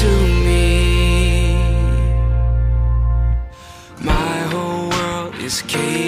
to me. My whole world is caving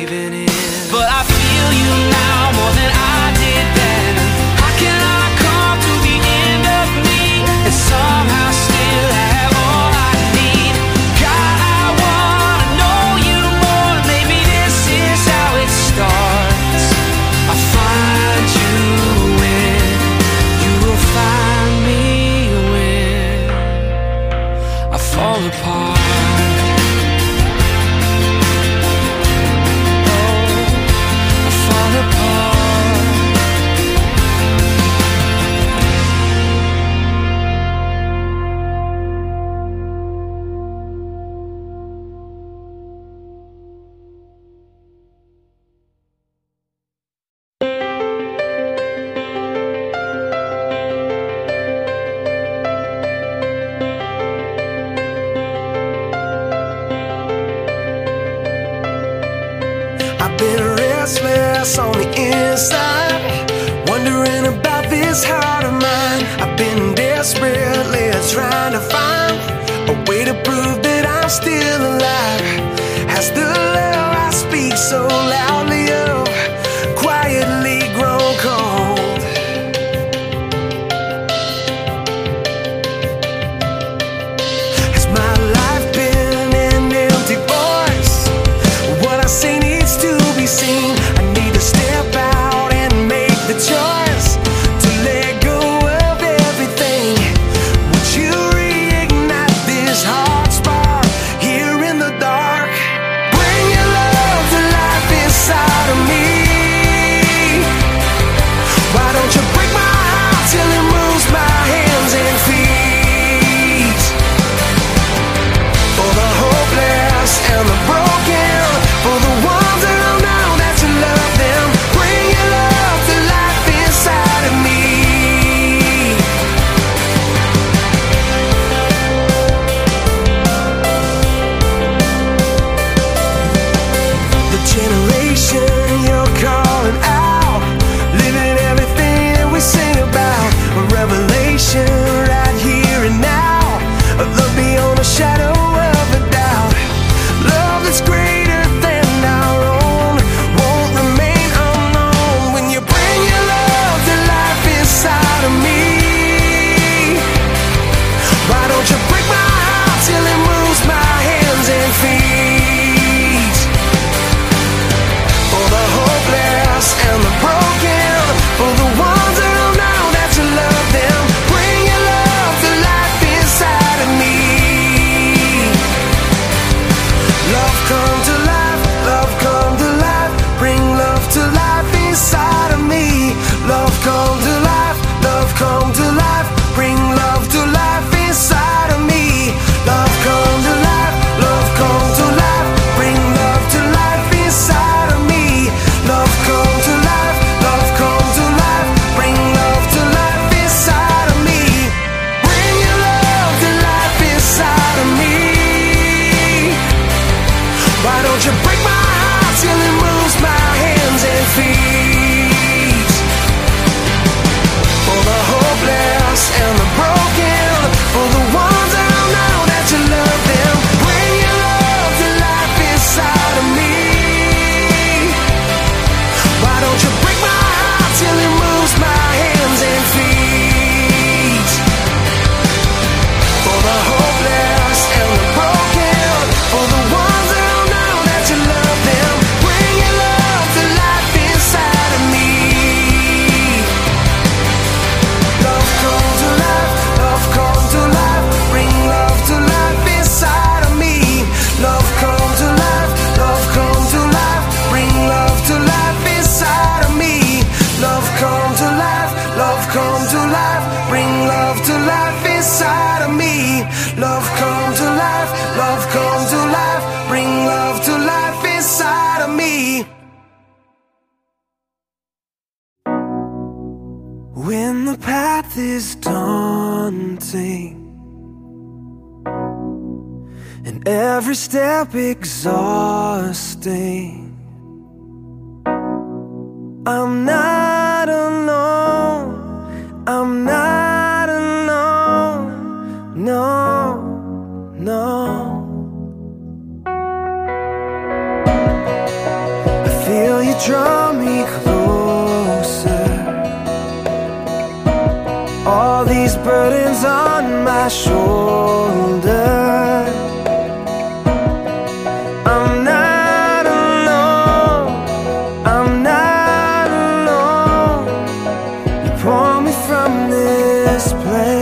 Why exhausting, this place.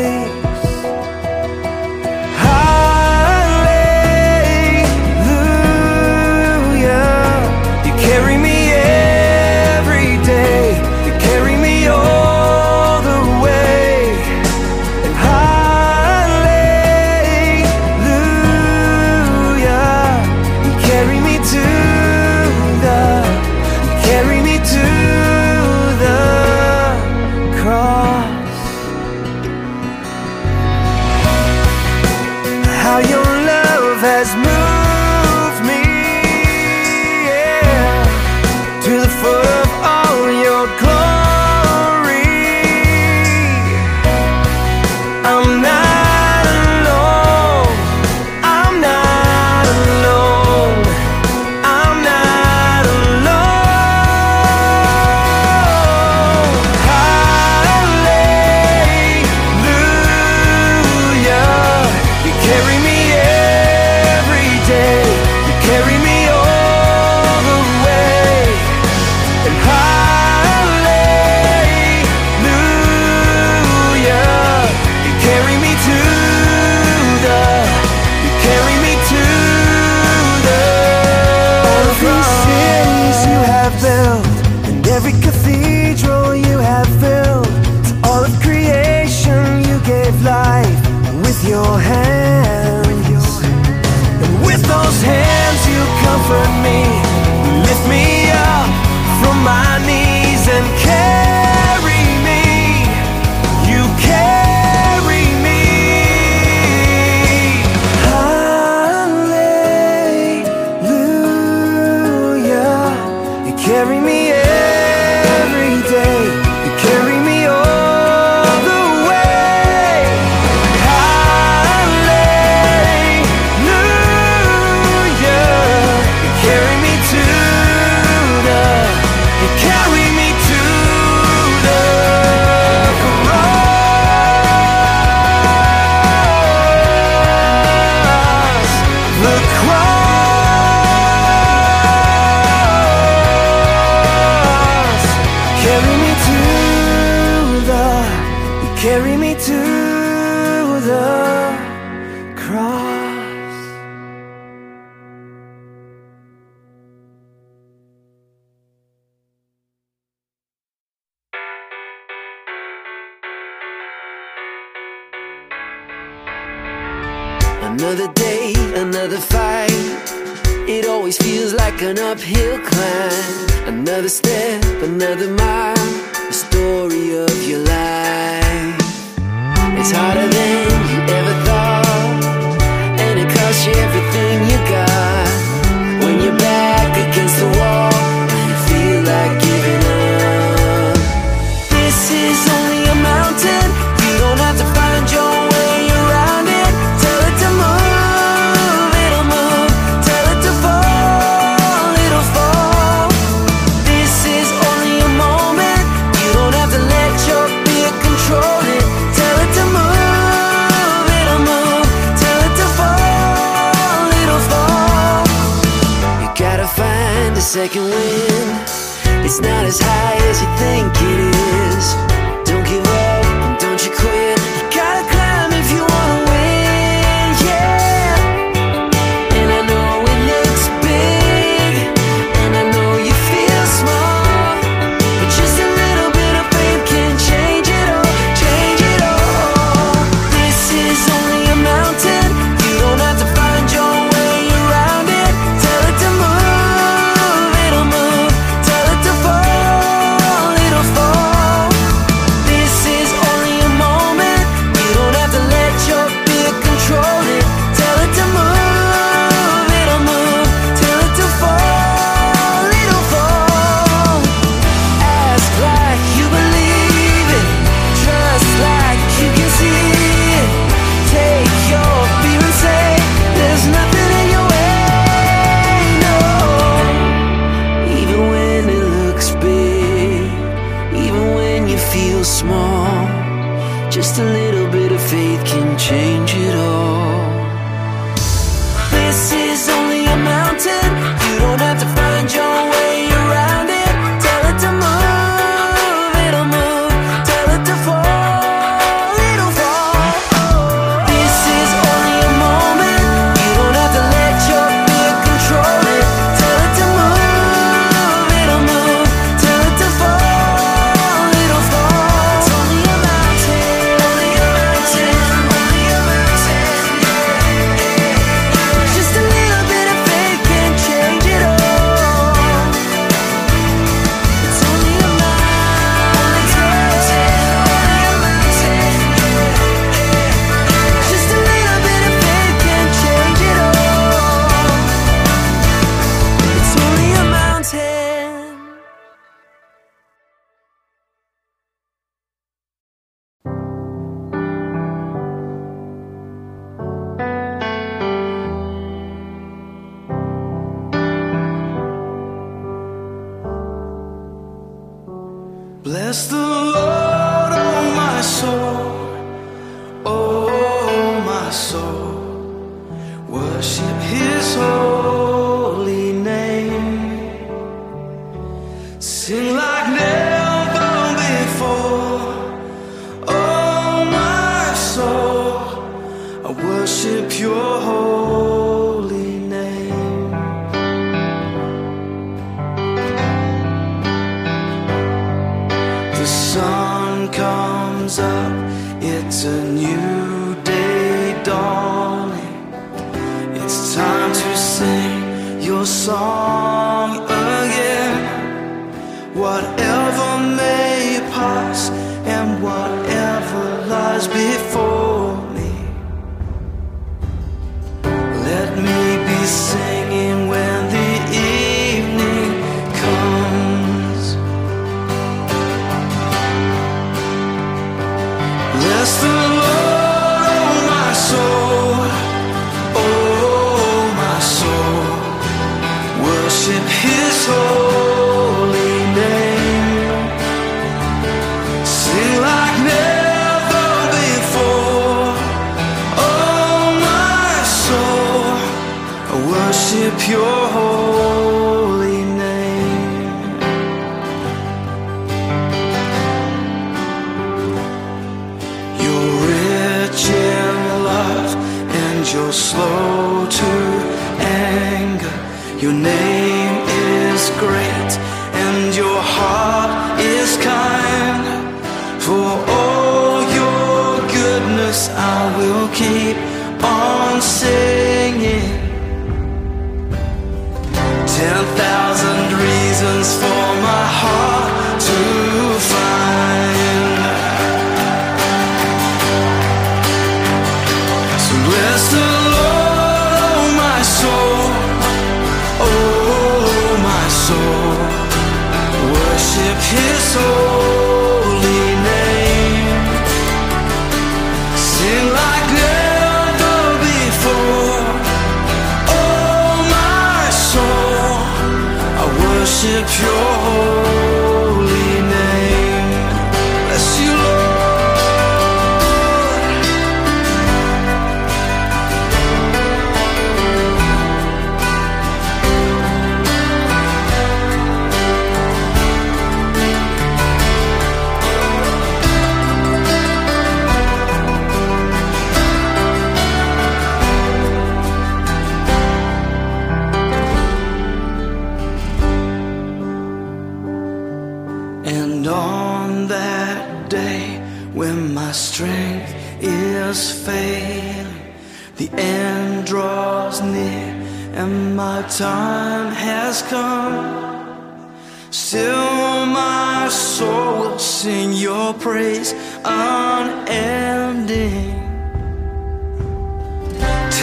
Your name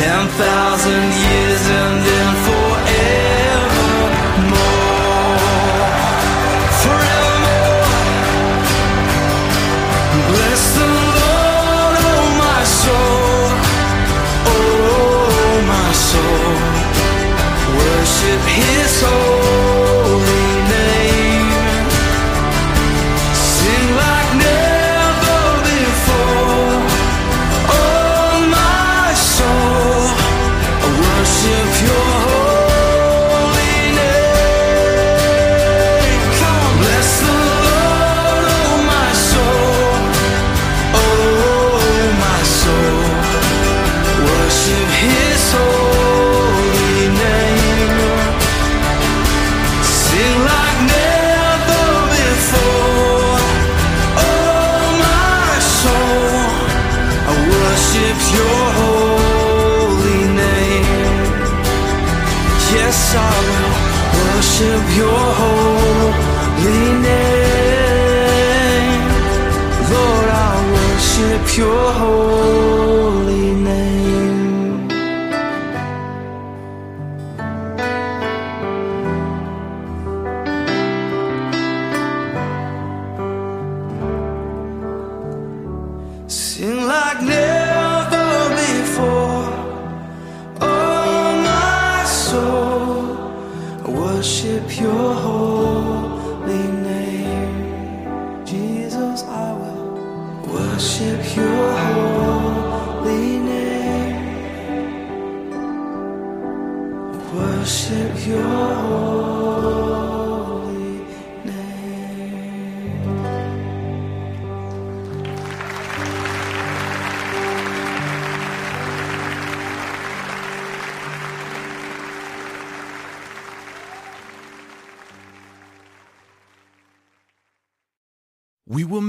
Ten thousand years and then forevermore.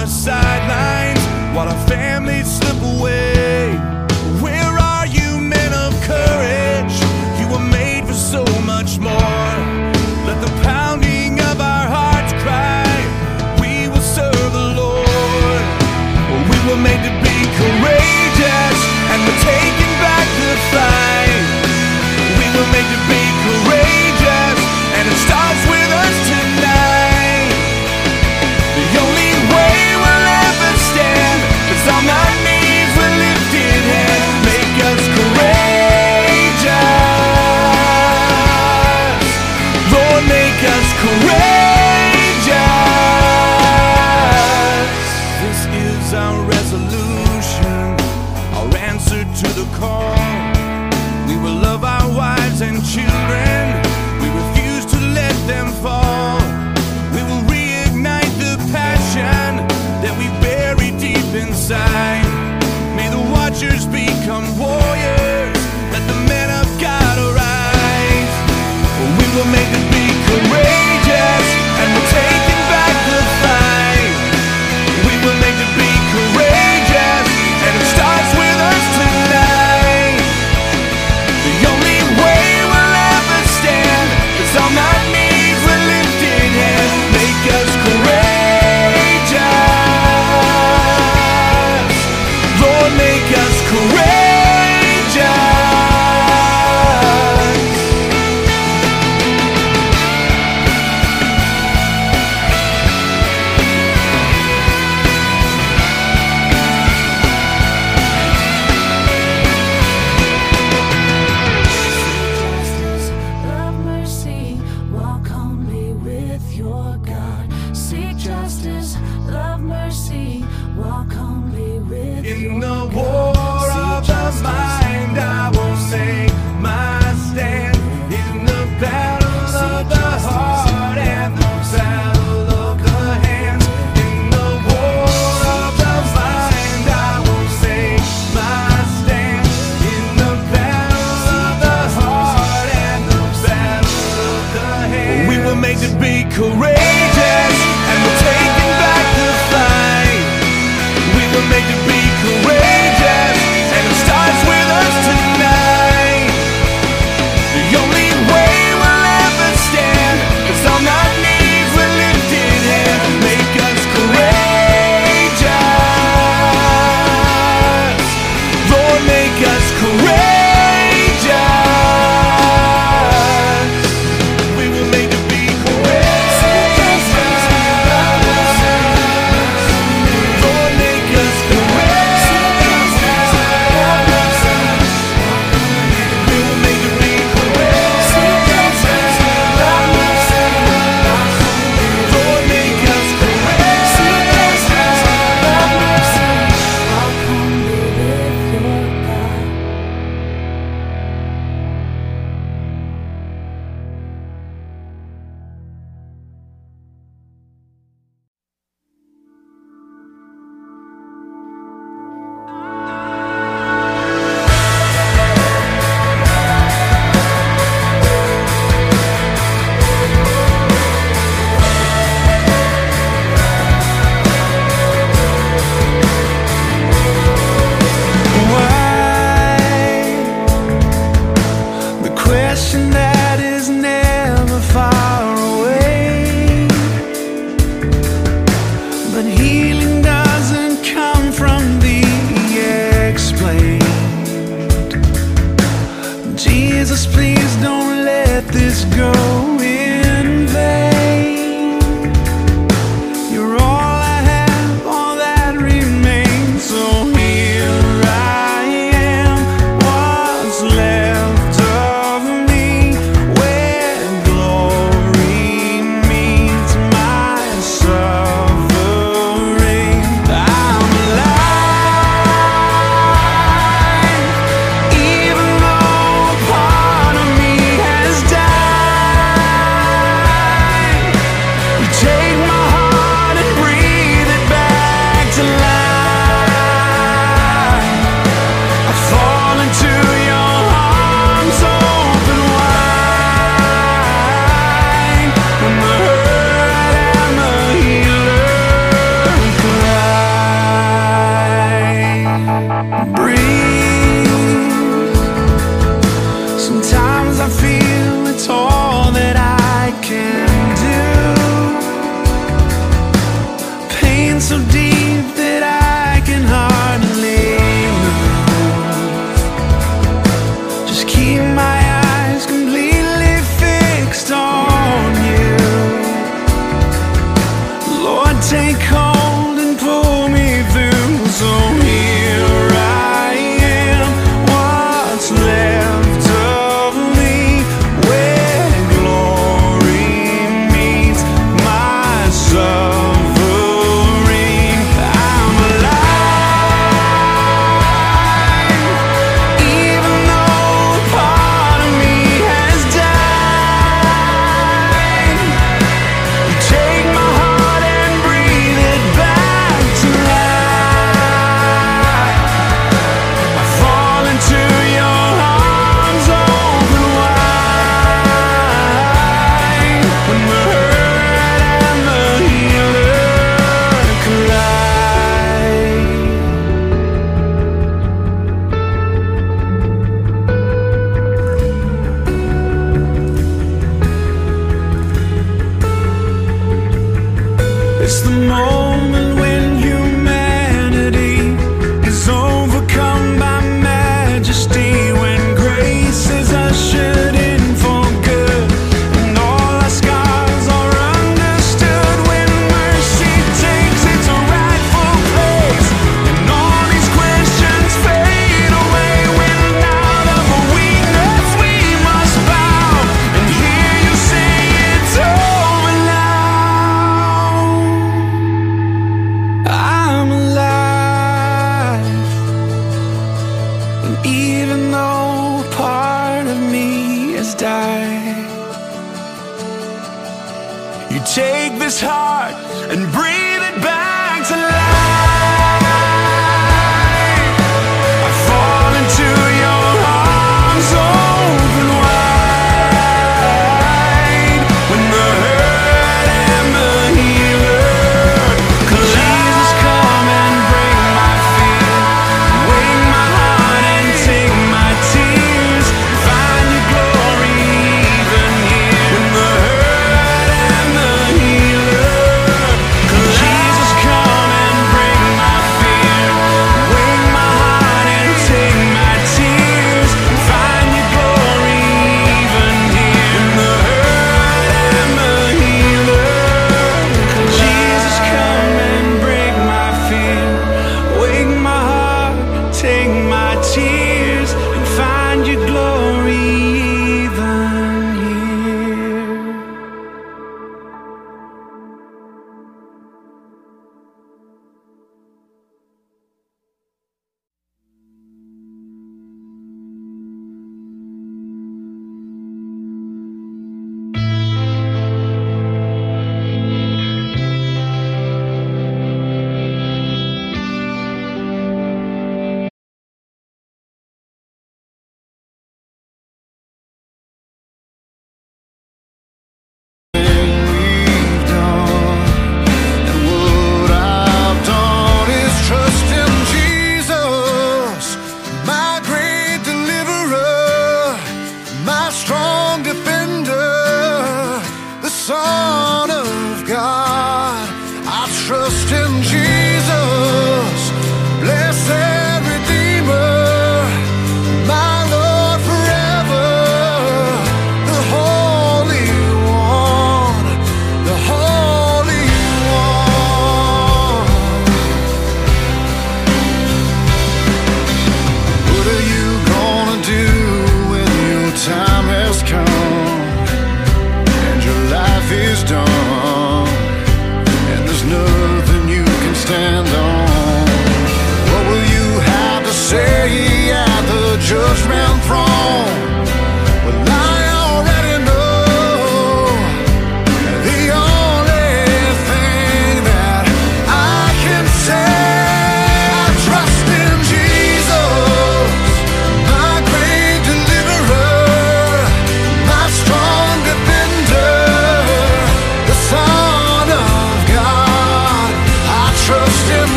the sidelines while our families slip away. Where are you, men of courage? You were made for so much more.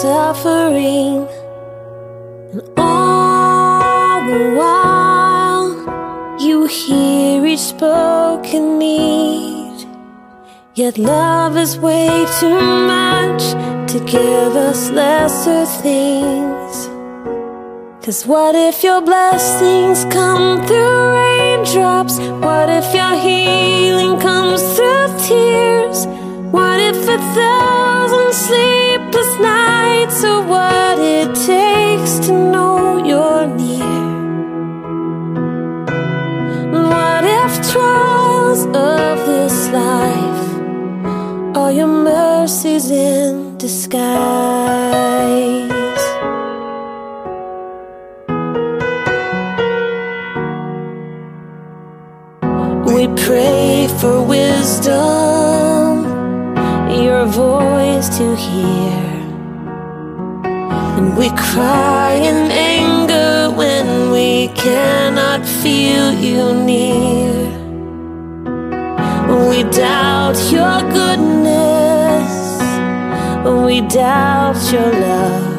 suffering. And all the while, you hear each spoken need. Yet love is way too much to give us lesser things. Cause what if your blessings come through raindrops? What if your healing comes through tears? What if a thousand sleepless nights are what it takes to know you're near? What if trials of this life are your mercies in disguise? We pray for wisdom, your voice to hear. And we cry in anger when we cannot feel you near. We doubt your goodness, we doubt your love.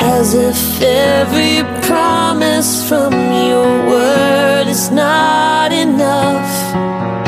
As if every promise from your word is not enough.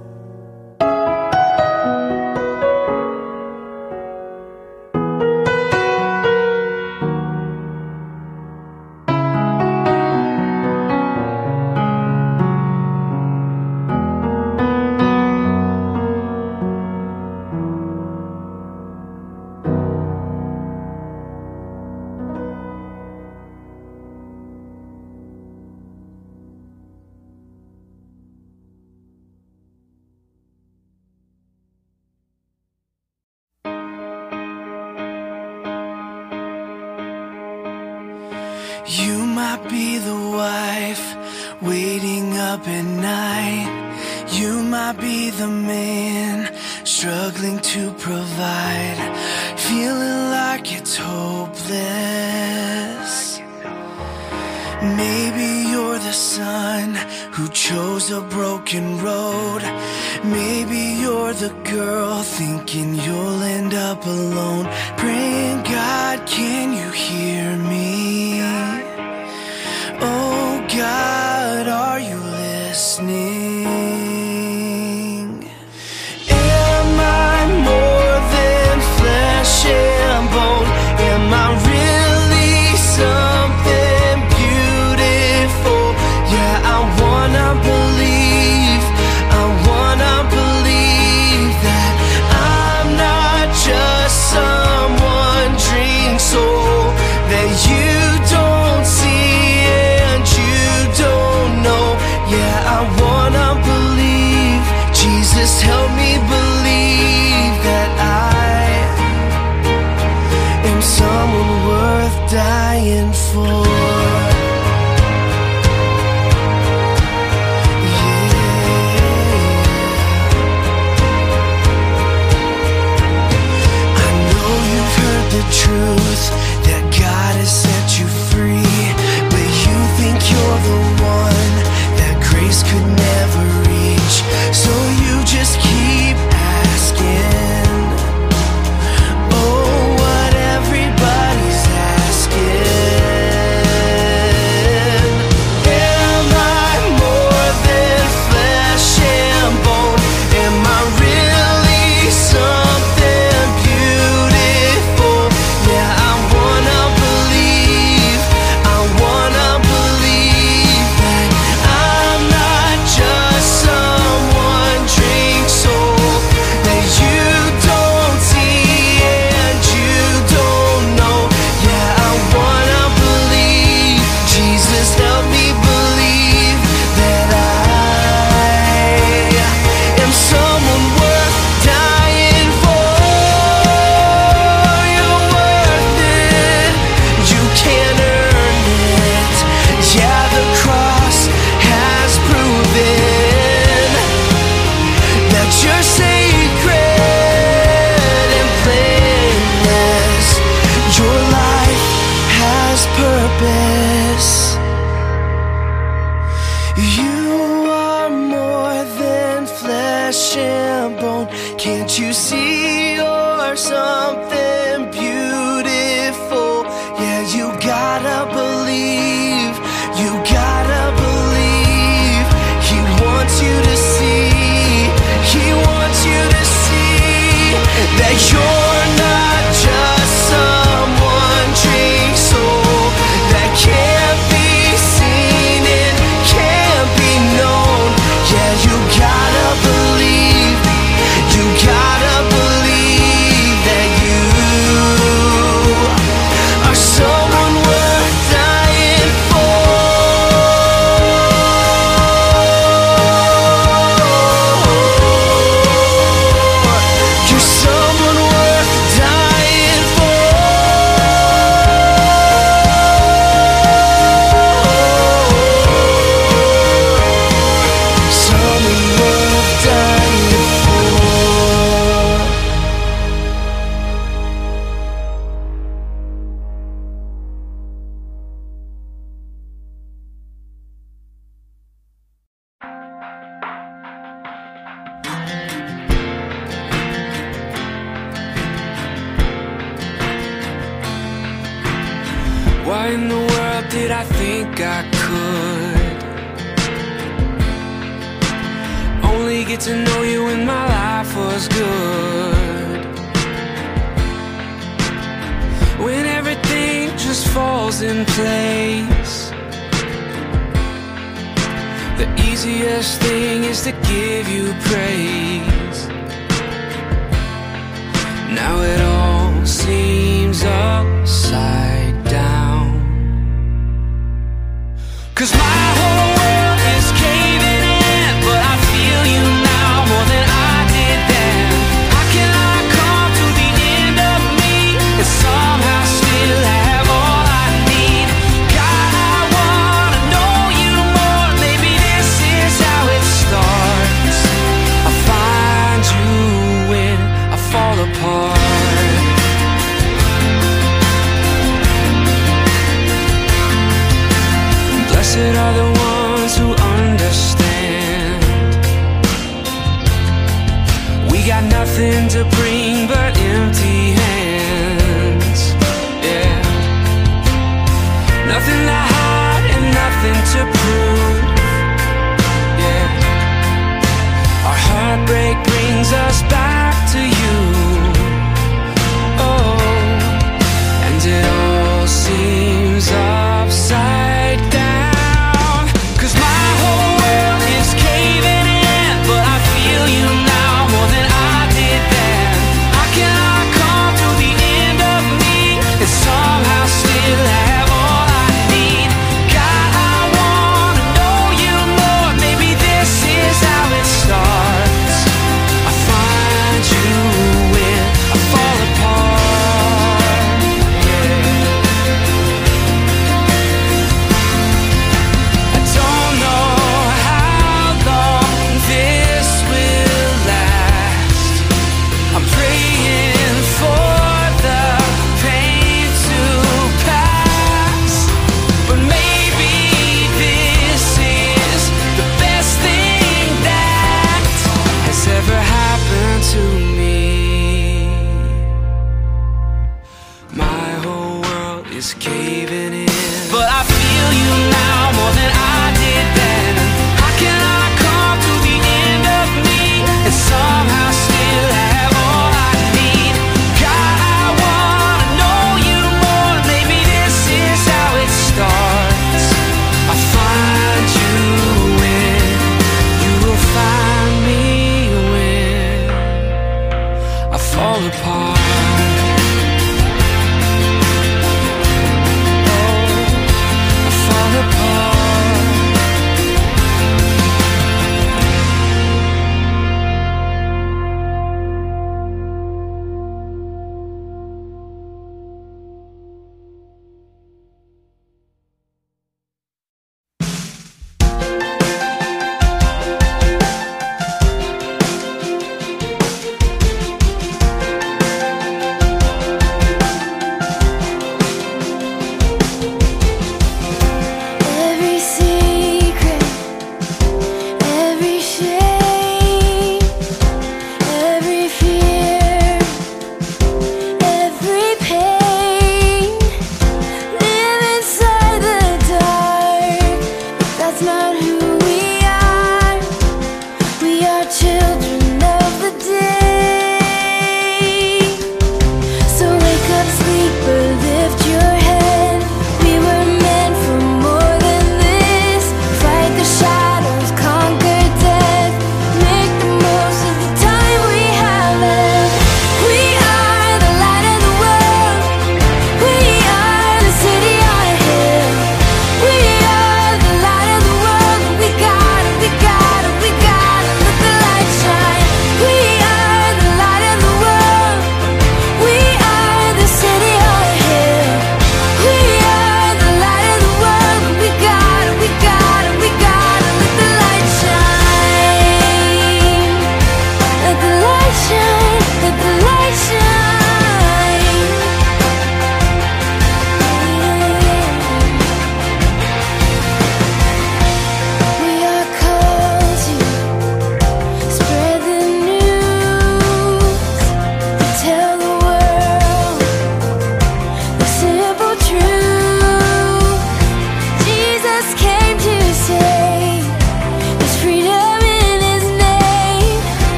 Listening? think I could. Only get to know you when my life was good. When everything just falls in place. The easiest thing is to give you praise. Now it all seems upside Cause my whole world is caving in, but I feel you.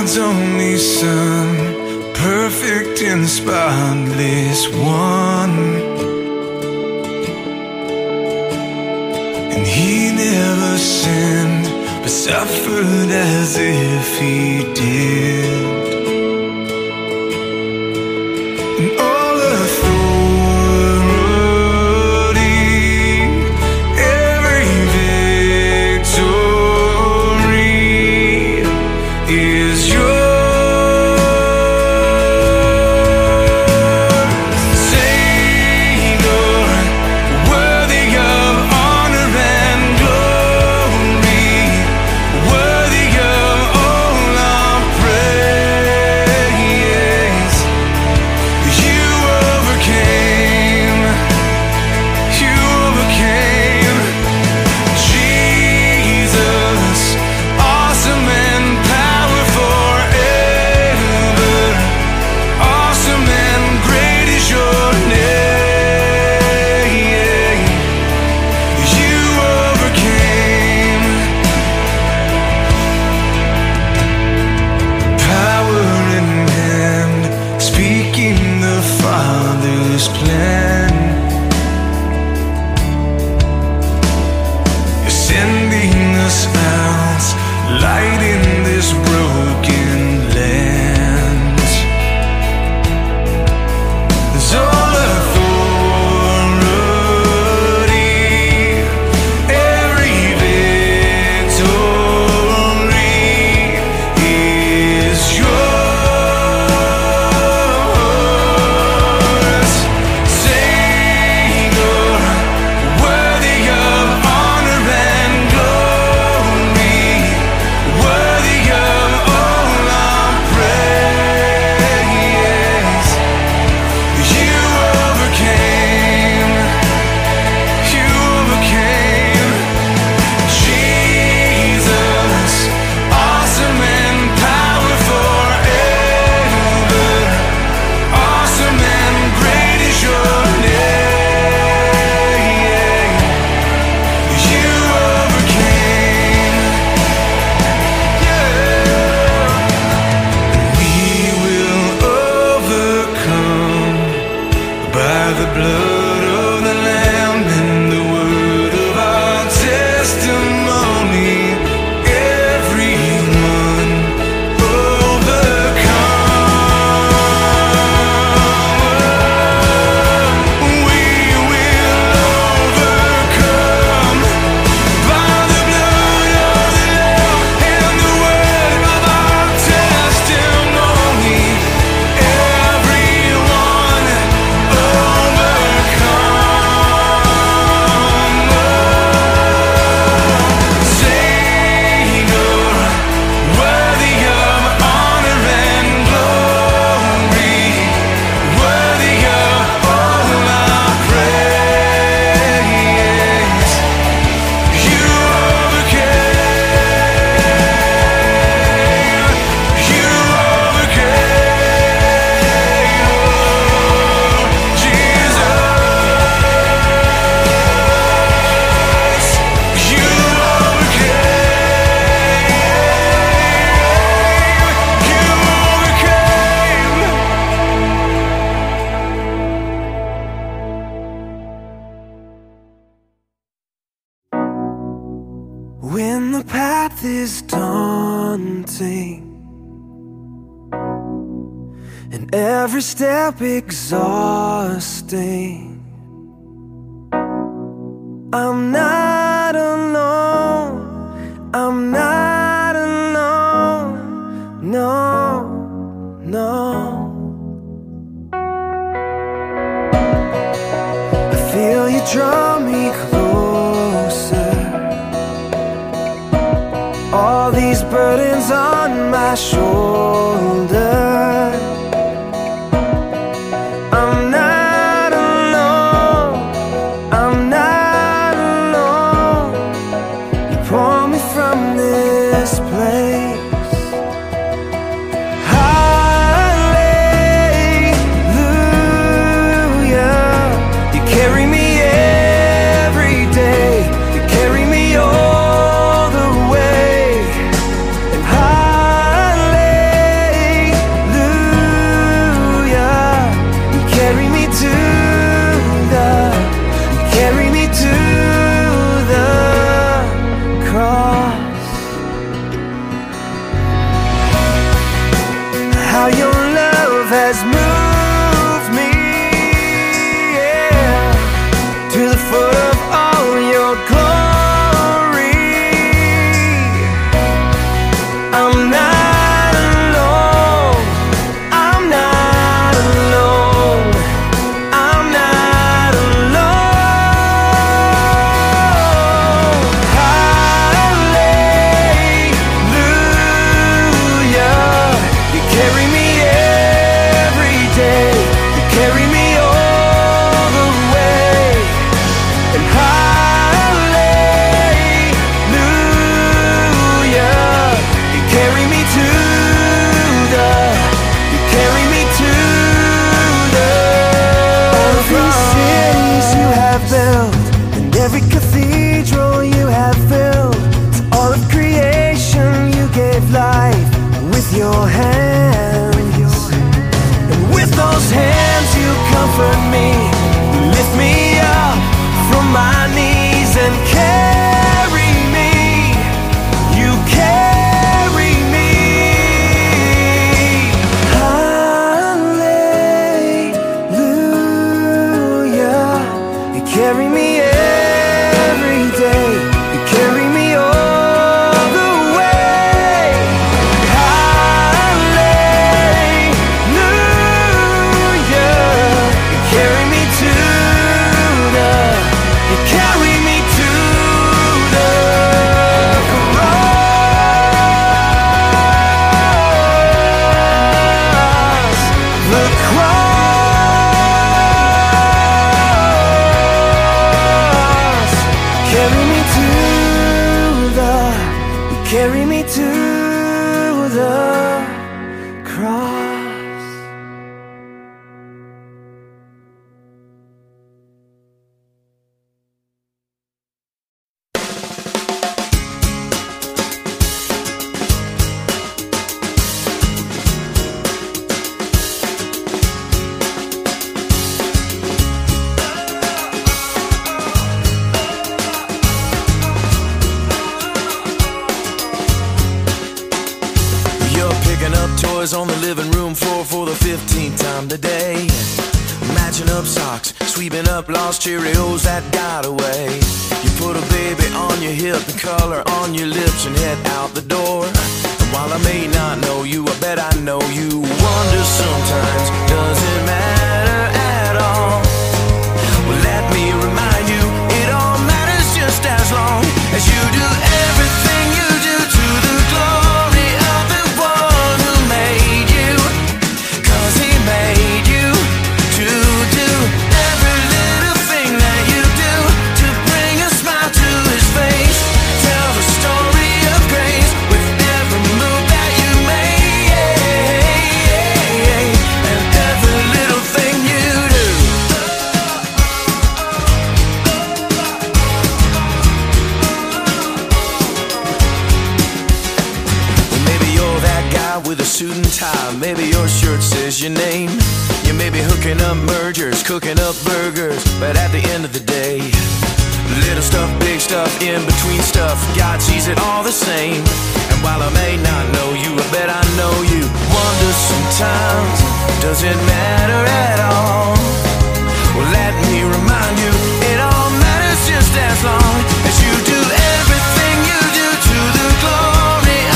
God's only Son, perfect and spotless one. And He never sinned, but suffered as if He did. exhausting.